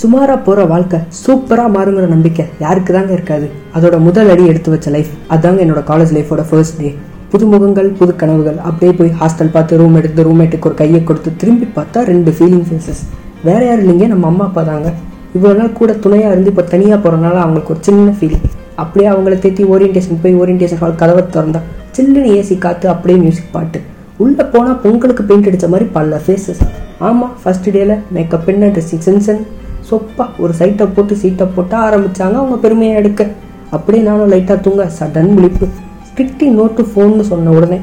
சுமாரா போற வாழ்க்கை சூப்பரா மாறுங்கிற நம்பிக்கை யாருக்கு தாங்க இருக்காது. அதோட முதல் அடி எடுத்து வச்ச லைஃப் அதாங்க என்னோட காலேஜ் லைஃபோட ஃபர்ஸ்ட் டே புது முகங்கள் புது கனவுகள். அப்படியே போய் ஹாஸ்டல் பார்த்து ரூம் எடுத்து ரூம்மேட்டுக்கு ஒரு கையை கொடுத்து திரும்பி பார்த்தா ரெண்டு ஃபீலிங் ஃபேஸஸ் வேற யாரும் இல்லைங்க நம்ம அம்மா அப்பா தாங்க. இவ்வளோ நாள் கூட துணையாக இருந்து இப்போ தனியாக போகிறனால அவங்களுக்கு ஒரு சின்ன ஃபீலிங் அப்படியே அவங்கள தேத்தி ஓரியன்டேஷன் போய் ஓரியன்டேஷன் ஹால் கதவை திறந்தா சில்லுன்னு ஏசி காற்று அப்படியே மியூசிக் பாட்டு. உள்ளே போனால் பொங்கலுக்கு பெயிண்ட் அடித்த மாதிரி பல ஃபேஸஸ் ஆமாம் ஃபஸ்ட் டேல மேக்கப் என்ன ட்ரெஸ்ஸிங் சென்சன் சொப்பா ஒரு சைட்டை போட்டு சீட்டை போட்டு ஆரம்பிச்சாங்க. அவங்க பெருமையை எடுக்க. அப்படியே நானும் லைட்டாக தூங்க. சடன் விழிப்பு. ஸ்ட்ரிக்டி நோட்டு ஃபோன்னு சொன்ன உடனே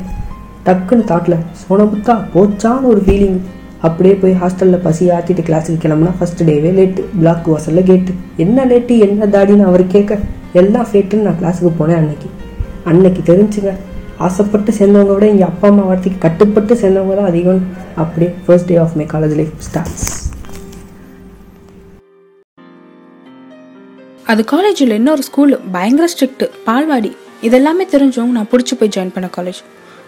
டக்குன்னு தாட்டில் சோனபுத்தா போச்சான்னு ஒரு ஃபீலிங் அப்படியே போய் ஹாஸ்டலில் பசி ஆற்றிட்டு கிளாஸுக்கு கிளம்புனா ஃபர்ஸ்ட் டேவே லேட்டு பிளாக் வாசலில் கேட்டு என்ன லேட்டு என்ன தாடின்னு அவர் கேட்க எல்லாம் ஃபேட்டுன்னு நான் கிளாஸுக்கு போனேன் அன்னைக்கு. அன்னைக்கு தெரிஞ்சுங்க. ஆசைப்பட்டு சேர்ந்தவங்க விட எங்கள் அப்பா அம்மா வார்த்தைக்கு கட்டுப்பட்டு சேர்ந்தவங்க தான் அதிகம். அப்படியே first day of my college life starts அது காலேஜில் இன்னொரு ஸ்கூல் பயங்கர ஸ்ட்ரிக்ட்டு பால்வாடி. இதெல்லாமே தெரிஞ்சவங்க நான் பிடிச்சி போய் ஜாயின் பண்ண காலேஜ்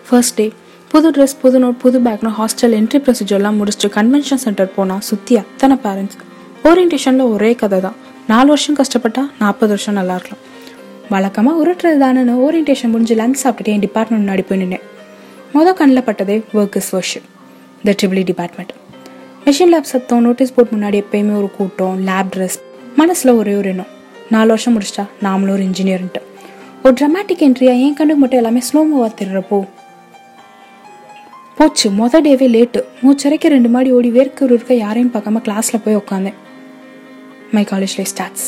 ஃபர்ஸ்ட் டே புது ட்ரெஸ் புது நோட் புது பேக்னு ஹாஸ்டல் என்ட்ரி ப்ரொசீஜர்லாம் முடிச்சுட்டு கன்வென்ஷன் சென்டர் போனால் சுற்றி அத்தனை பேரண்ட்ஸ் ஓரியன்டேஷனில் ஒரே கதை தான் நாலு வருஷம் கஷ்டப்பட்டா நாற்பது வருஷம் நல்லா இருக்கலாம். வழக்கமாக உருட்டுறது தானேன்னு ஓரியன்டேஷன் முடிஞ்சு லஞ்ச் சாப்பிட்டுட்டு என் டிபார்ட்மெண்ட் முன்னாடி போய் நின்னேன். மொதல் கண்ணில் பட்டதே work is worship the triple E department machine lab சத்தம் நோட்டீஸ் போர்ட் முன்னாடி எப்பயுமே ஒரு கூட்டம் லேப் ட்ரெஸ் மனசில் ஒரே ஒரு எண்ணம். நாலு வருஷம் முடிச்சிட்டா. நாமளும் ஒரு இன்ஜினியர்ன்ட்டு ஒரு ட்ரமாட்டிக் என்ட்ரியா என் கண்ணுக்கு மட்டும் எல்லாமே ஸ்லோ மூவாக தெரிறப்போ போச்சு. மொதல் டேவே லேட்டு மூச்சரைக்கு ரெண்டு மாடி ஓடி வேர்க்கு இருக்க யாரையும் பார்க்காம கிளாஸில் போய் உட்காந்தேன் மை காலேஜ் லைஃப் ஸ்டாட்ஸ்